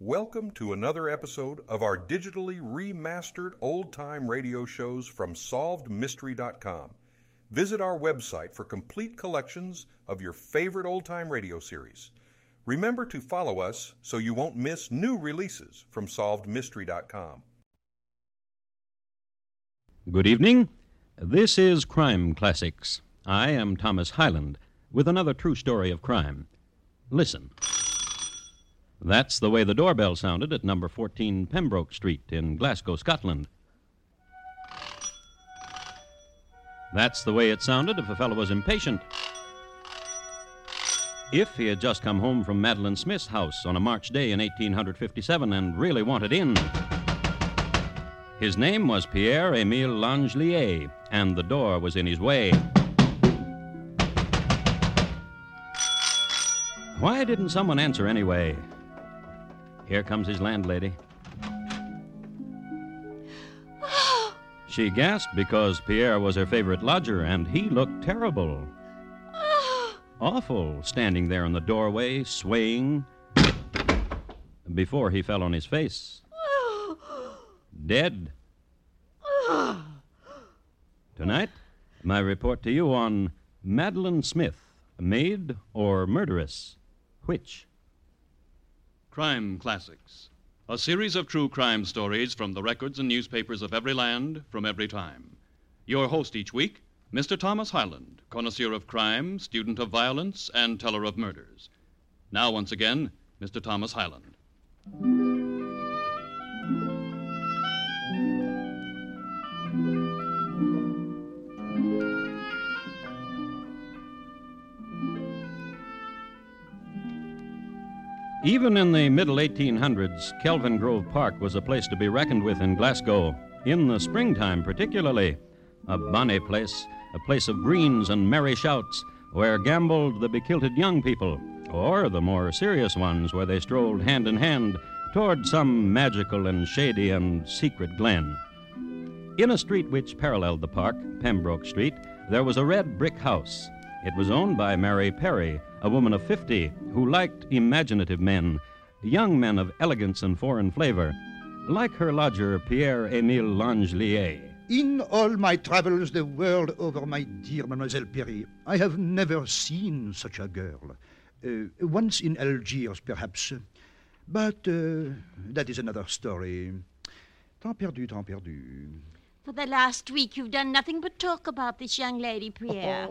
Welcome to another episode of our digitally remastered old time radio shows from SolvedMystery.com. Visit our website for complete collections of your favorite old time radio series. Remember to follow us so you won't miss new releases from SolvedMystery.com. Good evening. This is Crime Classics. I am Thomas Hyland with another true story of crime. Listen. That's the way the doorbell sounded at number 14 Pembroke Street in Glasgow, Scotland. That's the way it sounded if a fellow was impatient. If he had just come home from Madeline Smith's house on a March day in 1857 and really wanted in. His name was Pierre Emile L'Angelier, and the door was in his way. Why didn't someone answer anyway? Here comes his landlady. She gasped because Pierre was her favorite lodger, and he looked terrible. Awful, standing there in the doorway, swaying, before he fell on his face. Dead. Tonight, my report to you on Madeline Smith, maid or murderess? Which? Crime Classics, a series of true crime stories from the records and newspapers of every land, from every time. Your host each week, Mr. Thomas Hyland, connoisseur of crime, student of violence, and teller of murders. Now, once again, Mr. Thomas Hyland. Even in the middle 1800s, Kelvingrove Park was a place to be reckoned with in Glasgow, in the springtime particularly. A bonny place, a place of greens and merry shouts, where gamboled the bekilted young people, or the more serious ones where they strolled hand in hand toward some magical and shady and secret glen. In a street which paralleled the park, Pembroke Street, there was a red brick house. It was owned by Mary Perry, a woman of 50 who liked imaginative men, young men of elegance and foreign flavor, like her lodger, Pierre Emile L'Angelier. In all my travels the world over, my dear Mademoiselle Perry, I have never seen such a girl. Uh, once in Algiers, perhaps. But uh, that is another story. Temps perdu, temps perdu. For the last week, you've done nothing but talk about this young lady, Pierre.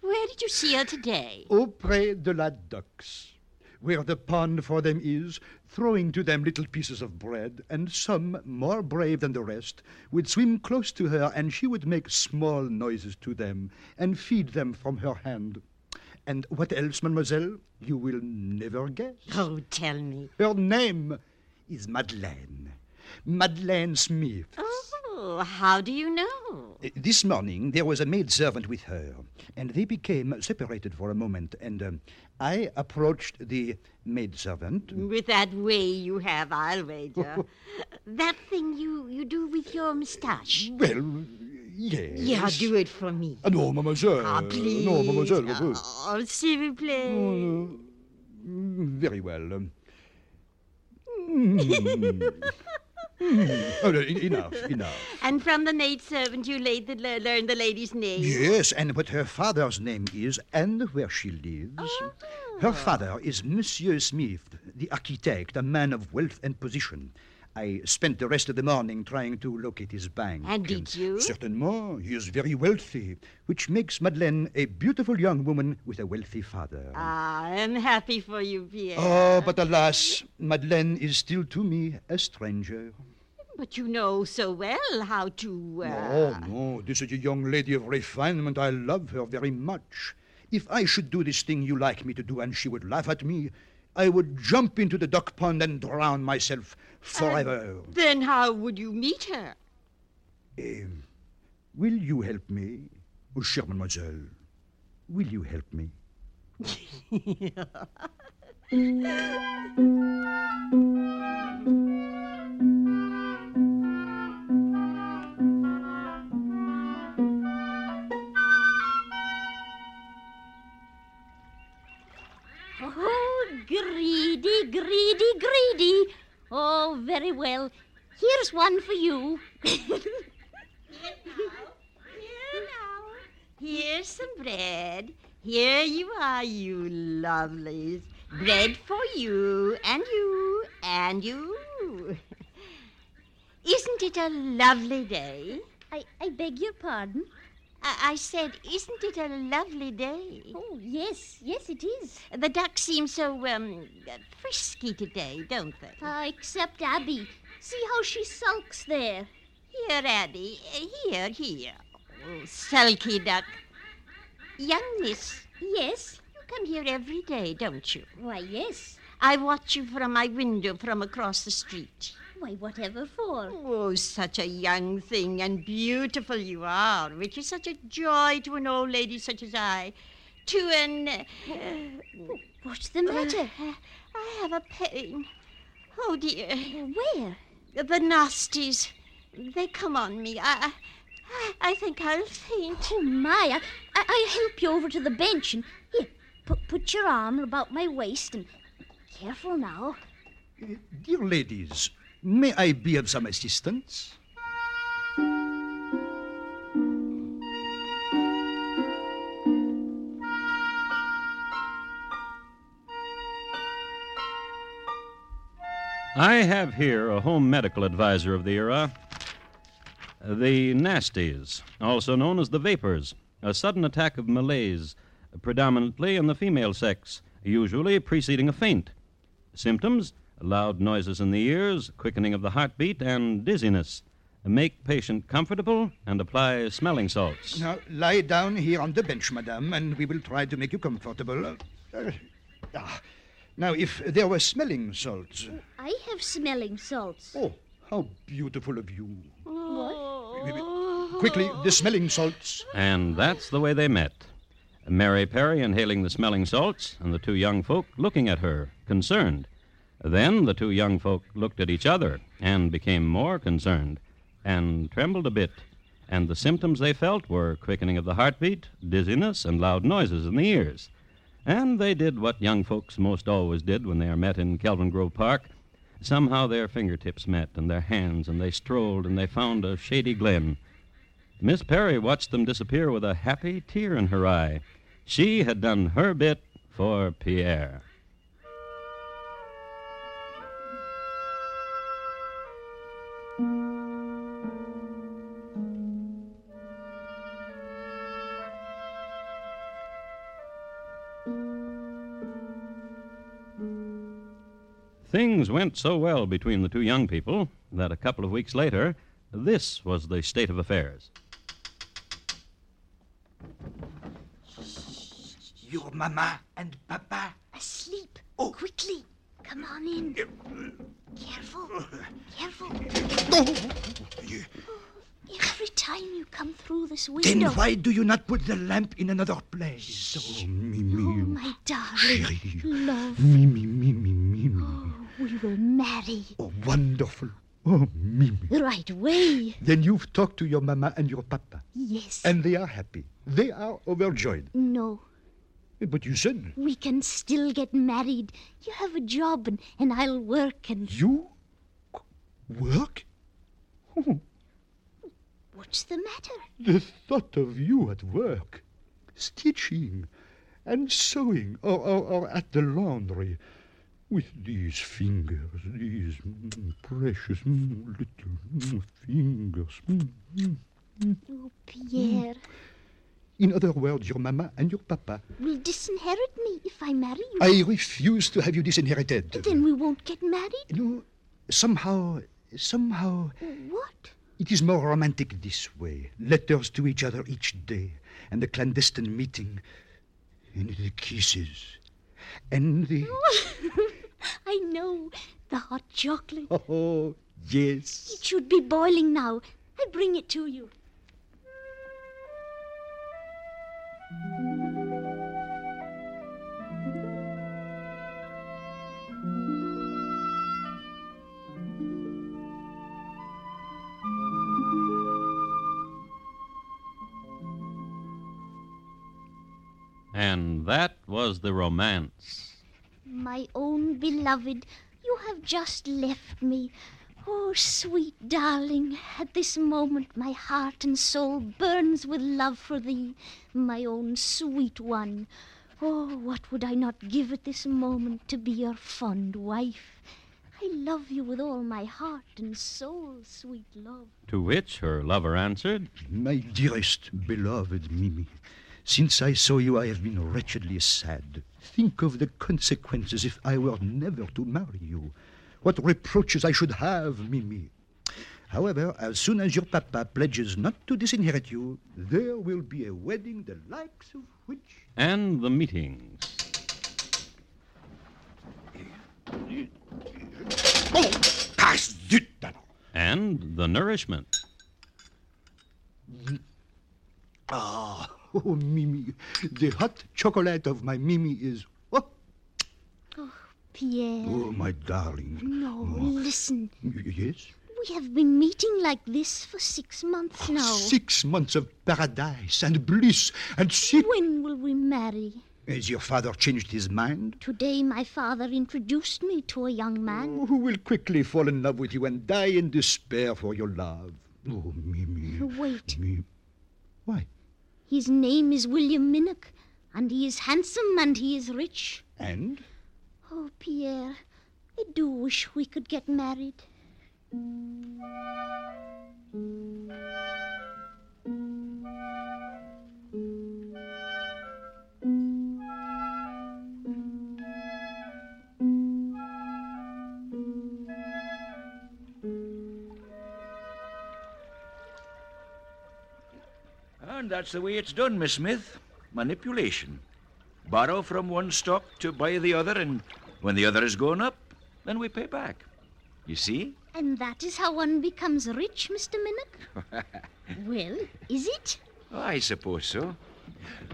Where did you see her today? Auprès de la ducks, where the pond for them is, throwing to them little pieces of bread, and some, more brave than the rest, would swim close to her, and she would make small noises to them, and feed them from her hand. And what else, mademoiselle? You will never guess. Oh, tell me. Her name is Madeleine. Madeleine Smith. Oh, how do you know? Uh, This morning there was a maid servant with her, and they became separated for a moment. And um, I approached the maid servant. With that way you have, I'll wager. that thing you, you do with your moustache. Well, yes. Yeah, do it for me. Ah, no, mademoiselle. Ah, please. No, mademoiselle. uh, Oh, s'il vous plaît. mm, very well. Mm. Mm. Oh, no, enough, enough. And from the maid servant you laid the, learned the lady's name. Yes, and what her father's name is and where she lives. Her father is Monsieur Smith, the architect, a man of wealth and position. I spent the rest of the morning trying to locate his bank. And did you? Certainement. He is very wealthy, which makes Madeleine a beautiful young woman with a wealthy father. Ah, I'm happy for you, Pierre. Oh, but alas, Madeleine is still to me a stranger. But you know so well how to. Uh... Oh, no, this is a young lady of refinement. I love her very much. If I should do this thing you like me to do and she would laugh at me, I would jump into the duck pond and drown myself forever. Then how would you meet her? Eh, will you help me? Oh, chère mademoiselle, will you help me? Oh, greedy, greedy, greedy. Oh, very well. Here's one for you. Here now. Here's some bread. Here you are, you lovelies. Bread for you, and you, and you. Isn't it a lovely day? I, I beg your pardon? I, I said, isn't it a lovely day? Oh, yes, yes, it is. The ducks seem so, um, frisky today, don't they? Uh, except Abby. See how she sulks there. Here, Abby. Here, here. Oh, sulky duck. Young miss, Yes? you come here every day, don't you? Why, yes. I watch you from my window from across the street. Why, whatever for? Oh, such a young thing and beautiful you are, which is such a joy to an old lady such as I. To an. Uh, What's the matter? I have a pain. Oh, dear. Where? The nasties. They come on me. I, I, I think I'll faint. Oh, my. I, I, I'll help you over to the bench and. Here, put, put your arm about my waist and. Careful now. Uh, Dear ladies, may I be of some assistance? I have here a home medical advisor of the era. The nasties, also known as the vapors, a sudden attack of malaise, predominantly in the female sex, usually preceding a faint. Symptoms loud noises in the ears, quickening of the heartbeat, and dizziness. Make patient comfortable and apply smelling salts. Now, lie down here on the bench, madame, and we will try to make you comfortable. Uh, uh, ah. Now, if there were smelling salts. I have smelling salts. Oh, how beautiful of you. Oh. Quickly, the smelling salts. And that's the way they met. Mary Perry inhaling the smelling salts, and the two young folk looking at her, concerned. Then the two young folk looked at each other and became more concerned, and trembled a bit. And the symptoms they felt were quickening of the heartbeat, dizziness, and loud noises in the ears. And they did what young folks most always did when they are met in Kelvingrove Park. Somehow their fingertips met, and their hands, and they strolled, and they found a shady glen. Miss Perry watched them disappear with a happy tear in her eye. She had done her bit for Pierre. Things went so well between the two young people that a couple of weeks later, this was the state of affairs. Your mama and papa. Asleep. Oh. Quickly. Come on in. Careful. Careful. Oh. Every time you come through this window. Then why do you not put the lamp in another place? Oh, Oh, Mimi. my darling. Love. Mimi, Mimi, Mimi. Oh, we will marry. Oh, wonderful. Oh, Mimi. Right away. Then you've talked to your mama and your papa, Yes. and they are happy. They are overjoyed. no, But you said we can still get married. You have a job and, and I'll work and. you work? Oh, What's the matter? the thought of you at work, stitching and sewing, or, or, or at the laundry, with these fingers, these precious little fingers. Oh, Pierre In other words, your mama and your papa. will disinherit me if I marry you. I refuse to have you disinherited. Then we won't get married. No, somehow, somehow, What? it is more romantic this way. Letters to each other each day, and the clandestine meeting, and the kisses, and the. I know. The hot chocolate. Oh, yes. It should be boiling now. I bring it to you. And that was the romance. My own beloved, you have just left me. Oh, sweet darling, at this moment my heart and soul burns with love for thee, my own sweet one. Oh, what would I not give at this moment to be your fond wife? I love you with all my heart and soul, sweet love. To which her lover answered, My dearest, beloved Mimi, since I saw you, I have been wretchedly sad. Think of the consequences if I were never to marry you. What reproaches I should have, Mimi. However, as soon as your papa pledges not to disinherit you, there will be a wedding the likes of which. and the meetings. Oh, passe du And the nourishment. Ah, oh, Mimi, the hot chocolate of my Mimi is. Oh, oh Pierre. oh my darling. No, oh. listen. Yes? We have been meeting like this for six months oh, now. Six months of paradise and bliss and sit. When will we marry? Has your father changed his mind? Today my father introduced me to a young man. Oh, who will quickly fall in love with you and die in despair for your love? Oh, Mimi. Wait, Mimi. Why? His name is William Minnoch, and he is handsome and he is rich. And? Oh, Pierre, I do wish we could get married. And that's the way it's done, Miss Smith. Manipulation. Borrow from one stock to buy the other, and when the other is gone up, then we pay back. You see? And that is how one becomes rich, Mr. Minnoch? well, is it? Oh, I suppose so.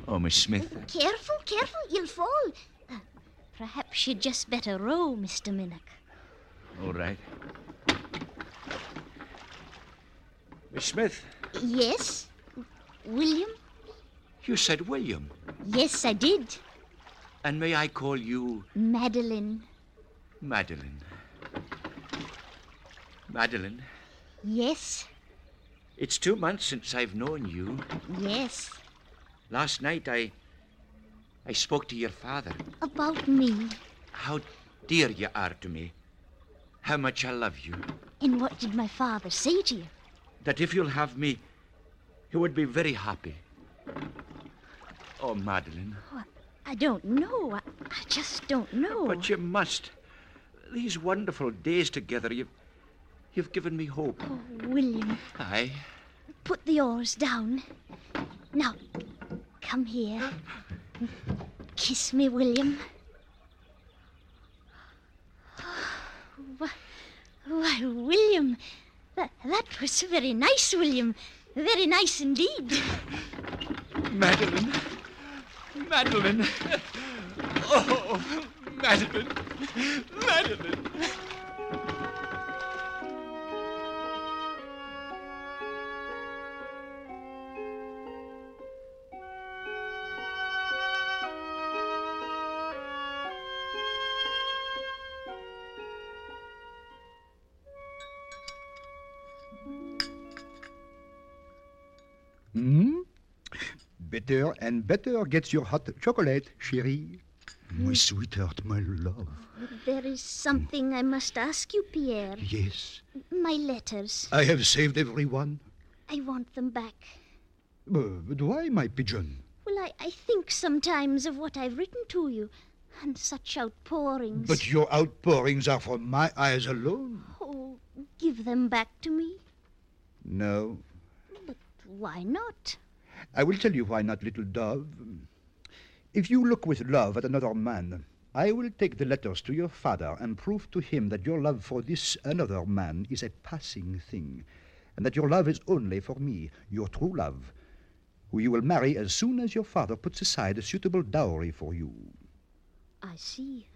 Oh, Miss Smith. Careful, careful, you'll fall. Uh, perhaps you'd just better row, Mr. Minnoch. All right. Miss Smith, Yes? William? you said William. Yes, I did. And may I call you Madeline. Madeline? Madeline, Yes, it's two months since I've known you. yes. Last night I. I spoke to your father. About me. How dear you are to me. How much I love you. And what did my father say to you? That if you'll have me, he would be very happy. Oh, Madeline. Oh, I don't know. I, I just don't know. But you must. These wonderful days together, you've. You've given me hope. Oh, William, Aye. put the oars down. Now, come here. Kiss me, William. Oh, why, why, William, that, that was very nice, William. Very nice indeed. Madeline. Madeline. Oh, Madeline. Madeline. Better and better gets your hot chocolate, chérie. My sweetheart, my love. There is something I must ask you, Pierre. Yes, My letters. I have saved every one. I want them back. Uh, but why, my pigeon? Well, I, I think sometimes of what I've written to you, and such outpourings. But your outpourings are for my eyes alone. Oh, give them back to me. No. But why not? I will tell you why not, little dove. If you look with love at another man, I will take the letters to your father and prove to him that your love for this another man is a passing thing, and that your love is only for me, your true love, who you will marry as soon as your father puts aside a suitable dowry for you. I see.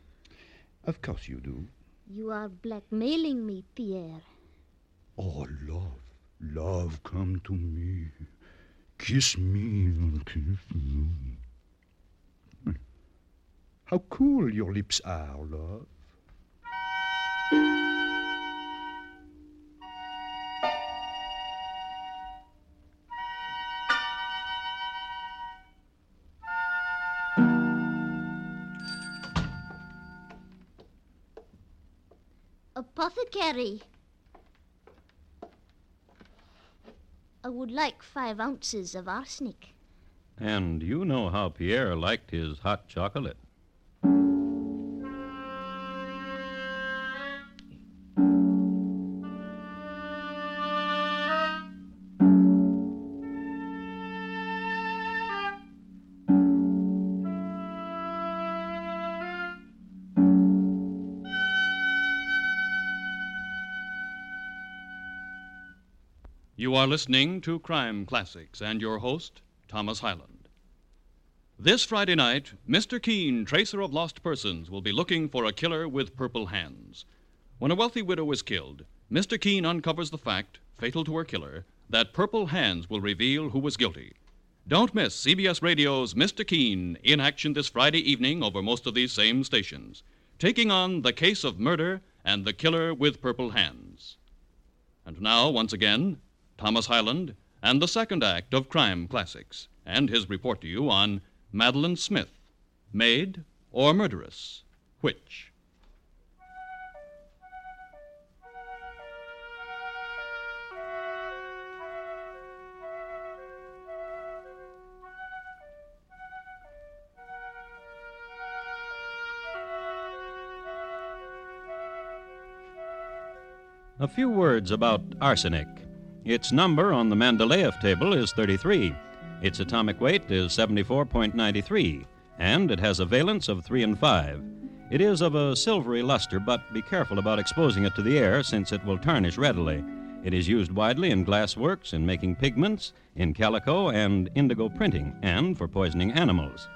Of course you do. You are blackmailing me, Pierre. Oh, love, love, come to me. Kiss me and kiss me. How cool your lips are, love. Apothecary. Would like five ounces of arsenic. And you know how Pierre liked his hot chocolate. Are listening to Crime Classics and your host, Thomas Hyland. This Friday night, Mr. Keene, tracer of lost persons, will be looking for a killer with purple hands. When a wealthy widow is killed, Mr. Keene uncovers the fact, fatal to her killer, that purple hands will reveal who was guilty. Don't miss CBS Radio's Mr. Keene in action this Friday evening over most of these same stations, taking on the case of murder and the killer with purple hands. And now, once again, Thomas Hyland, and the second act of Crime Classics, and his report to you on Madeline Smith, maid or murderess? Which? A few words about arsenic. Its number on the Mendeleev table is 33. Its atomic weight is 74.93, and it has a valence of 3 and 5. It is of a silvery luster, but be careful about exposing it to the air since it will tarnish readily. It is used widely in glass works, in making pigments, in calico and indigo printing, and for poisoning animals.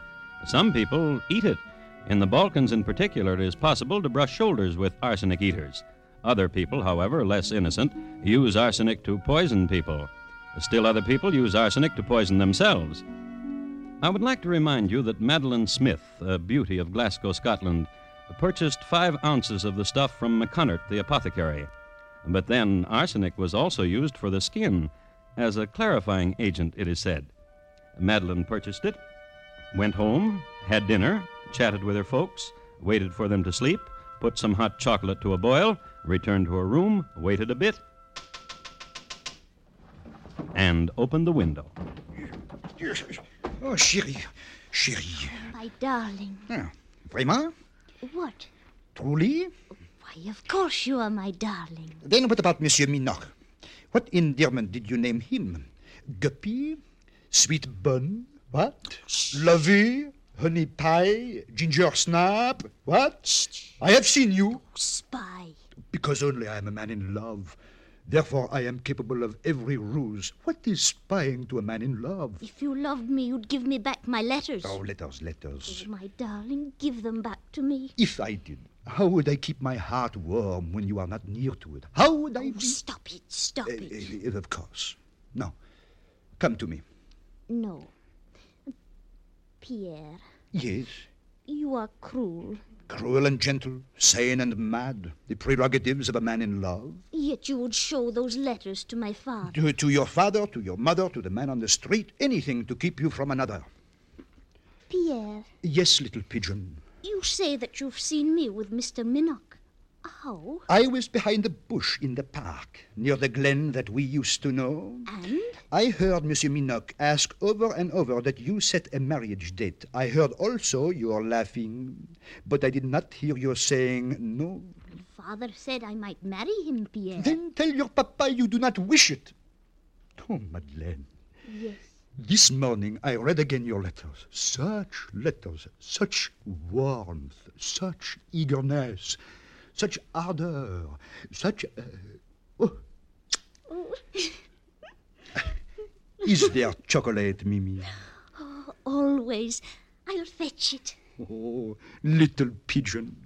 Some people eat it. In the Balkans, in particular, it is possible to brush shoulders with arsenic eaters. Other people, however, less innocent, use arsenic to poison people. Still other people use arsenic to poison themselves. I would like to remind you that Madeline Smith, a beauty of Glasgow, Scotland, purchased five ounces of the stuff from McCunnert, the apothecary. But then arsenic was also used for the skin as a clarifying agent, it is said. Madeline purchased it, went home, had dinner, chatted with her folks, waited for them to sleep, put some hot chocolate to a boil, returned to her room, waited a bit, and opened the window. Oh, chérie, chérie. My darling. Ah, vraiment? What? Truly? Why, of course you are my darling. Then what about Monsieur Minnoch? What endearment did you name him? Guppy? Sweet bun? What? Lovey? Honey pie? Ginger snap? What? I have seen you. Spy. Because only I am a man in love. Therefore, I am capable of every ruse. What is spying to a man in love? If you loved me, you'd give me back my letters. Oh, letters, letters. Oh, my darling, give them back to me. If I did, how would I keep my heart warm when you are not near to it? How would I Oh, be? stop it, stop Uh, it. uh, of course. No. Come to me. No. Pierre, Yes. you are cruel. Cruel and gentle, sane and mad, the prerogatives of a man in love. Yet you would show those letters to my father. To, to your father, to your mother, to the man on the street, anything to keep you from another. Pierre, Yes, little pigeon. you say that you've seen me with Mr. Minnoch. How? I was behind the bush in the park, near the glen that we used to know. And? I heard Monsieur Minnoch ask over and over that you set a marriage date. I heard also your laughing, but I did not hear your saying no. Father said I might marry him, Pierre. Then tell your papa you do not wish it. Oh, Madeleine. Yes. This morning I read again your letters. Such letters, such warmth, such eagerness, such ardor, such. Uh, oh. Is there chocolate, Mimi? Always. I'll fetch it. Oh, little pigeon.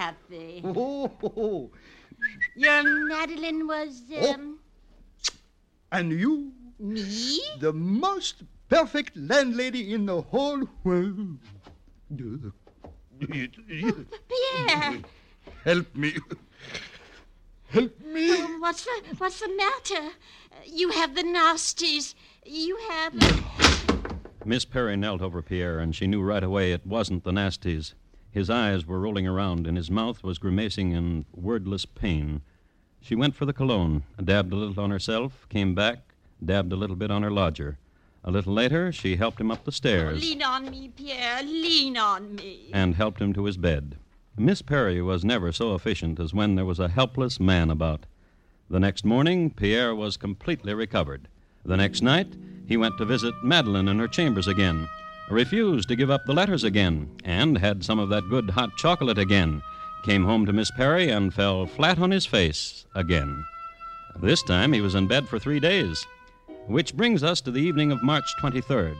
Happy. Oh, oh, oh. Your Madeline was, Oh. um, and you? Me? The most perfect landlady in the whole world. Pierre, Help me. Help me. what's the what's the matter? You have the nasties. You have. Miss Perry knelt over Pierre, and she knew right away it wasn't the nasties. His eyes were rolling around, and his mouth was grimacing in wordless pain. She went for the cologne, dabbed a little on herself, came back, dabbed a little bit on her lodger. A little later, she helped him up the stairs oh, Lean on me, Pierre. Lean on me. and helped him to his bed. Miss Perry was never so efficient as when there was a helpless man about. The next morning, Pierre was completely recovered. The next night, he went to visit Madeline in her chambers again, refused to give up the letters again, and had some of that good hot chocolate again. Came home to Miss Perry and fell flat on his face again. This time he was in bed for three days. Which brings us to the evening of March 23rd.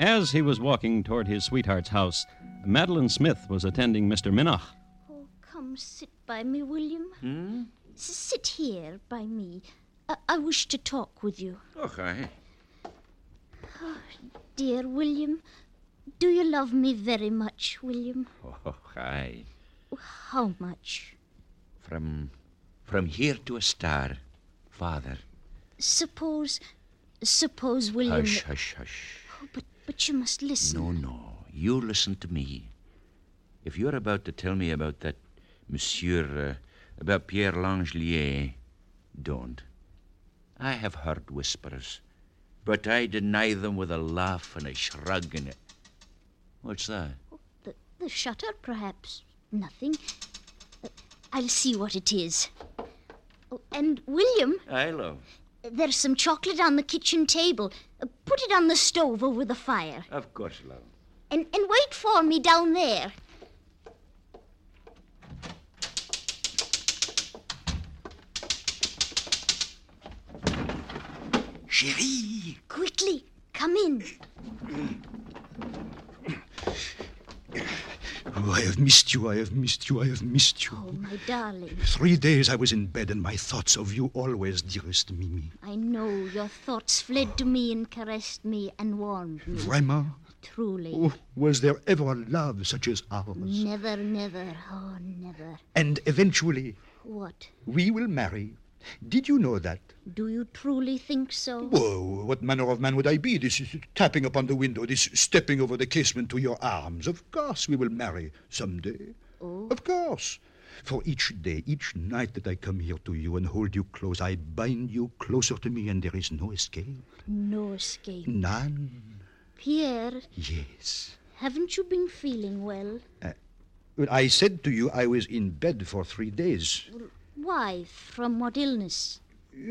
As he was walking toward his sweetheart's house, Madeline Smith was attending Mr. Minnoch. Oh, come sit by me, William. Hmm? S- sit here by me. I-, I wish to talk with you. Okay. Oh, aye. Dear William, do you love me very much, William? Oh, aye. How much? From, from here to a star, Father. Suppose, suppose, William. Hush, hush, hush. Oh, but, but you must listen. No, no. You listen to me. If you're about to tell me about that Monsieur, uh, about Pierre L'Angelier, don't. I have heard whispers, but I deny them with a laugh and a shrug and a. What's that? The, the shutter, perhaps. Nothing. Uh, I'll see what it is. Oh, and, William, I love. there's some chocolate on the kitchen table. Uh, put it on the stove over the fire. Of course, love. And, and wait for me down there. Chérie. Quickly, come in. Oh, I have missed you. I have missed you. I have missed you. Oh, my darling. Three days I was in bed, and my thoughts of you always, dearest Mimi. I know your thoughts fled to me and caressed me and warmed me. Vraiment? Truly. Oh, was there ever a love such as ours? Never, never. Oh, never. And eventually, What? we will marry. Did you know that? Do you truly think so? Whoa, what manner of man would I be? This is tapping upon the window, this stepping over the casement to your arms. Of course we will marry someday. Oh. Of course. For each day, each night that I come here to you and hold you close, I bind you closer to me, and there is no escape. No escape. None. Pierre, Yes. haven't you been feeling well? Uh, well, I said to you I was in bed for three days. Why? From what illness?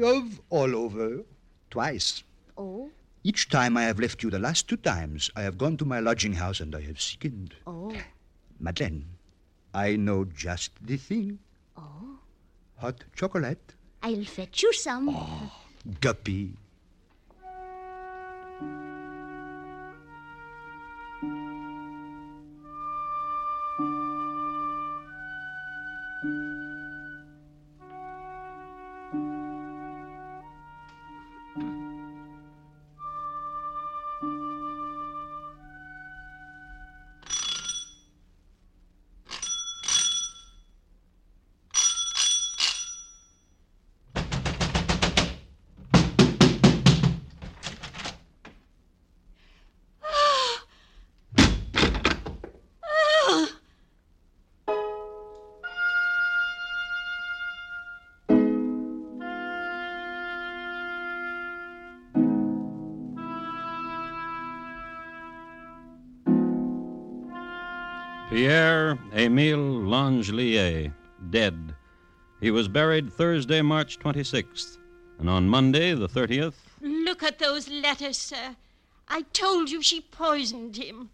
Of all over. Twice. Oh, Each time I have left you, the last two times, I have gone to my lodging house and I have sickened. oh, Madeleine, I know just the thing. oh. Hot chocolate. I'll fetch you some. Oh, Guppy. Pierre Emile L'Angelier, dead. He was buried Thursday, March 26th, and on Monday, the 30th, Look at those letters, sir. I told you she poisoned him.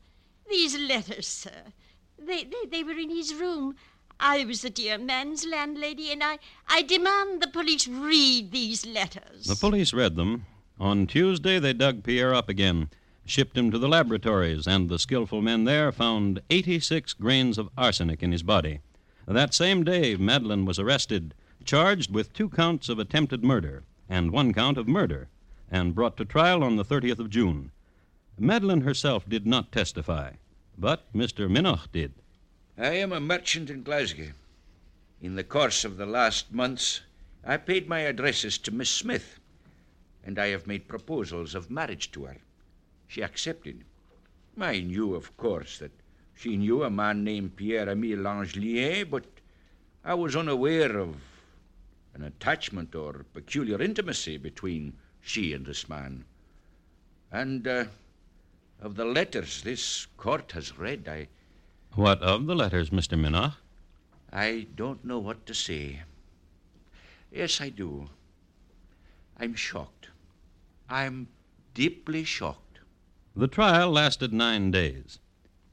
These letters, sir. They, they, they were in his room. I was the dear man's landlady, and I, I demand the police read these letters. the police read them. On Tuesday, they dug Pierre up again, shipped him to the laboratories, and the skillful men there found 86 grains of arsenic in his body. That same day, Madeline was arrested, charged with two counts of attempted murder and one count of murder. and brought to trial on the 30th of June. Madeline herself did not testify, but Mr. Minnoch did. I am a merchant in Glasgow. In the course of the last months, I paid my addresses to Miss Smith, and I have made proposals of marriage to her. She accepted. I knew, of course, that she knew a man named Pierre Emile L'Angelier, but I was unaware of an attachment or peculiar intimacy between she and this man. And uh, of the letters this court has read, I. What of the letters, Mr. Minoch? I don't know what to say. Yes, I do. I'm shocked. I'm deeply shocked. The trial lasted nine days.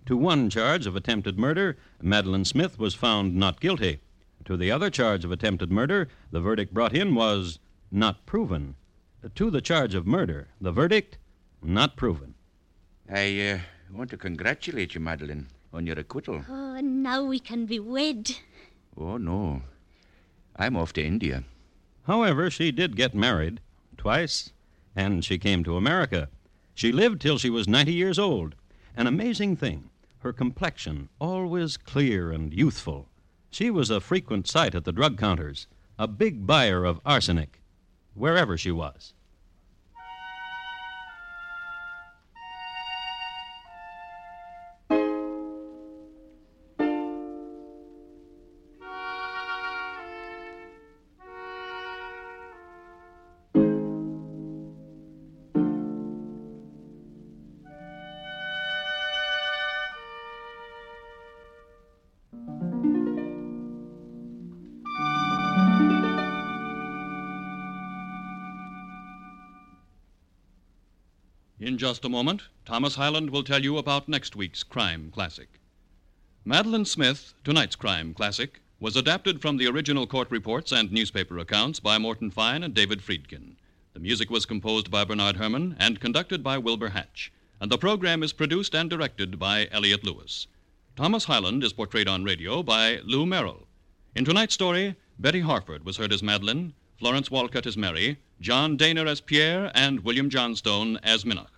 To one charge of attempted murder, Madeline Smith was found not guilty. To the other charge of attempted murder, the verdict brought in was not proven. To the charge of murder, the verdict not proven. I uh, want to congratulate you, Madeline, on your acquittal. Oh, and now we can be wed. Oh, no. I'm off to India. However, she did get married twice, and she came to America. She lived till she was 90 years old. An amazing thing. Her complexion, always clear and youthful. She was a frequent sight at the drug counters, a big buyer of arsenic, wherever she was. In just a moment, Thomas Hyland will tell you about next week's crime classic. Madeline Smith, tonight's crime classic, was adapted from the original court reports and newspaper accounts by Morton Fine and David Friedkin. The music was composed by Bernard Herrmann and conducted by Wilbur Hatch, and the program is produced and directed by Elliott Lewis. Thomas Hyland is portrayed on radio by Lou Merrill. In tonight's story, Betty Harford was heard as Madeline, Florence Walcott as Mary, John Dehner as Pierre, and William Johnstone as Minnoch.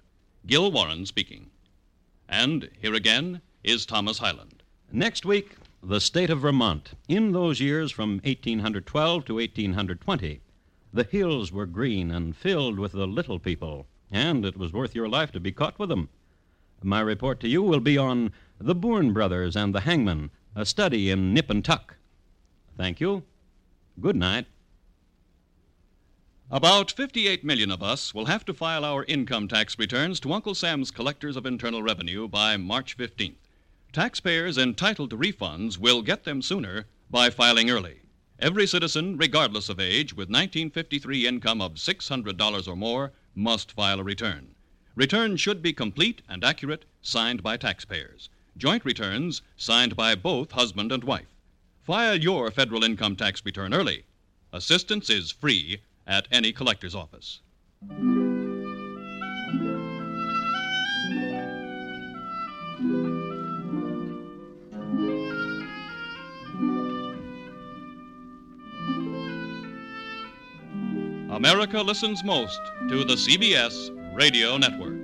Gil Warren speaking. And here again is Thomas Hyland. Next week, the state of Vermont. In those years from 1812 to 1820, the hills were green and filled with the little people, and it was worth your life to be caught with them. My report to you will be on the Boorn brothers and the hangman, a study in nip and tuck. Thank you. Good night. About 58 million of us will have to file our income tax returns to Uncle Sam's Collectors of Internal Revenue by March 15th. Taxpayers entitled to refunds will get them sooner by filing early. Every citizen, regardless of age, with 1953 income of $600 or more, must file a return. Returns should be complete and accurate, signed by taxpayers. Joint returns signed by both husband and wife. File your federal income tax return early. Assistance is free at any collector's office. America listens most to the CBS Radio Network.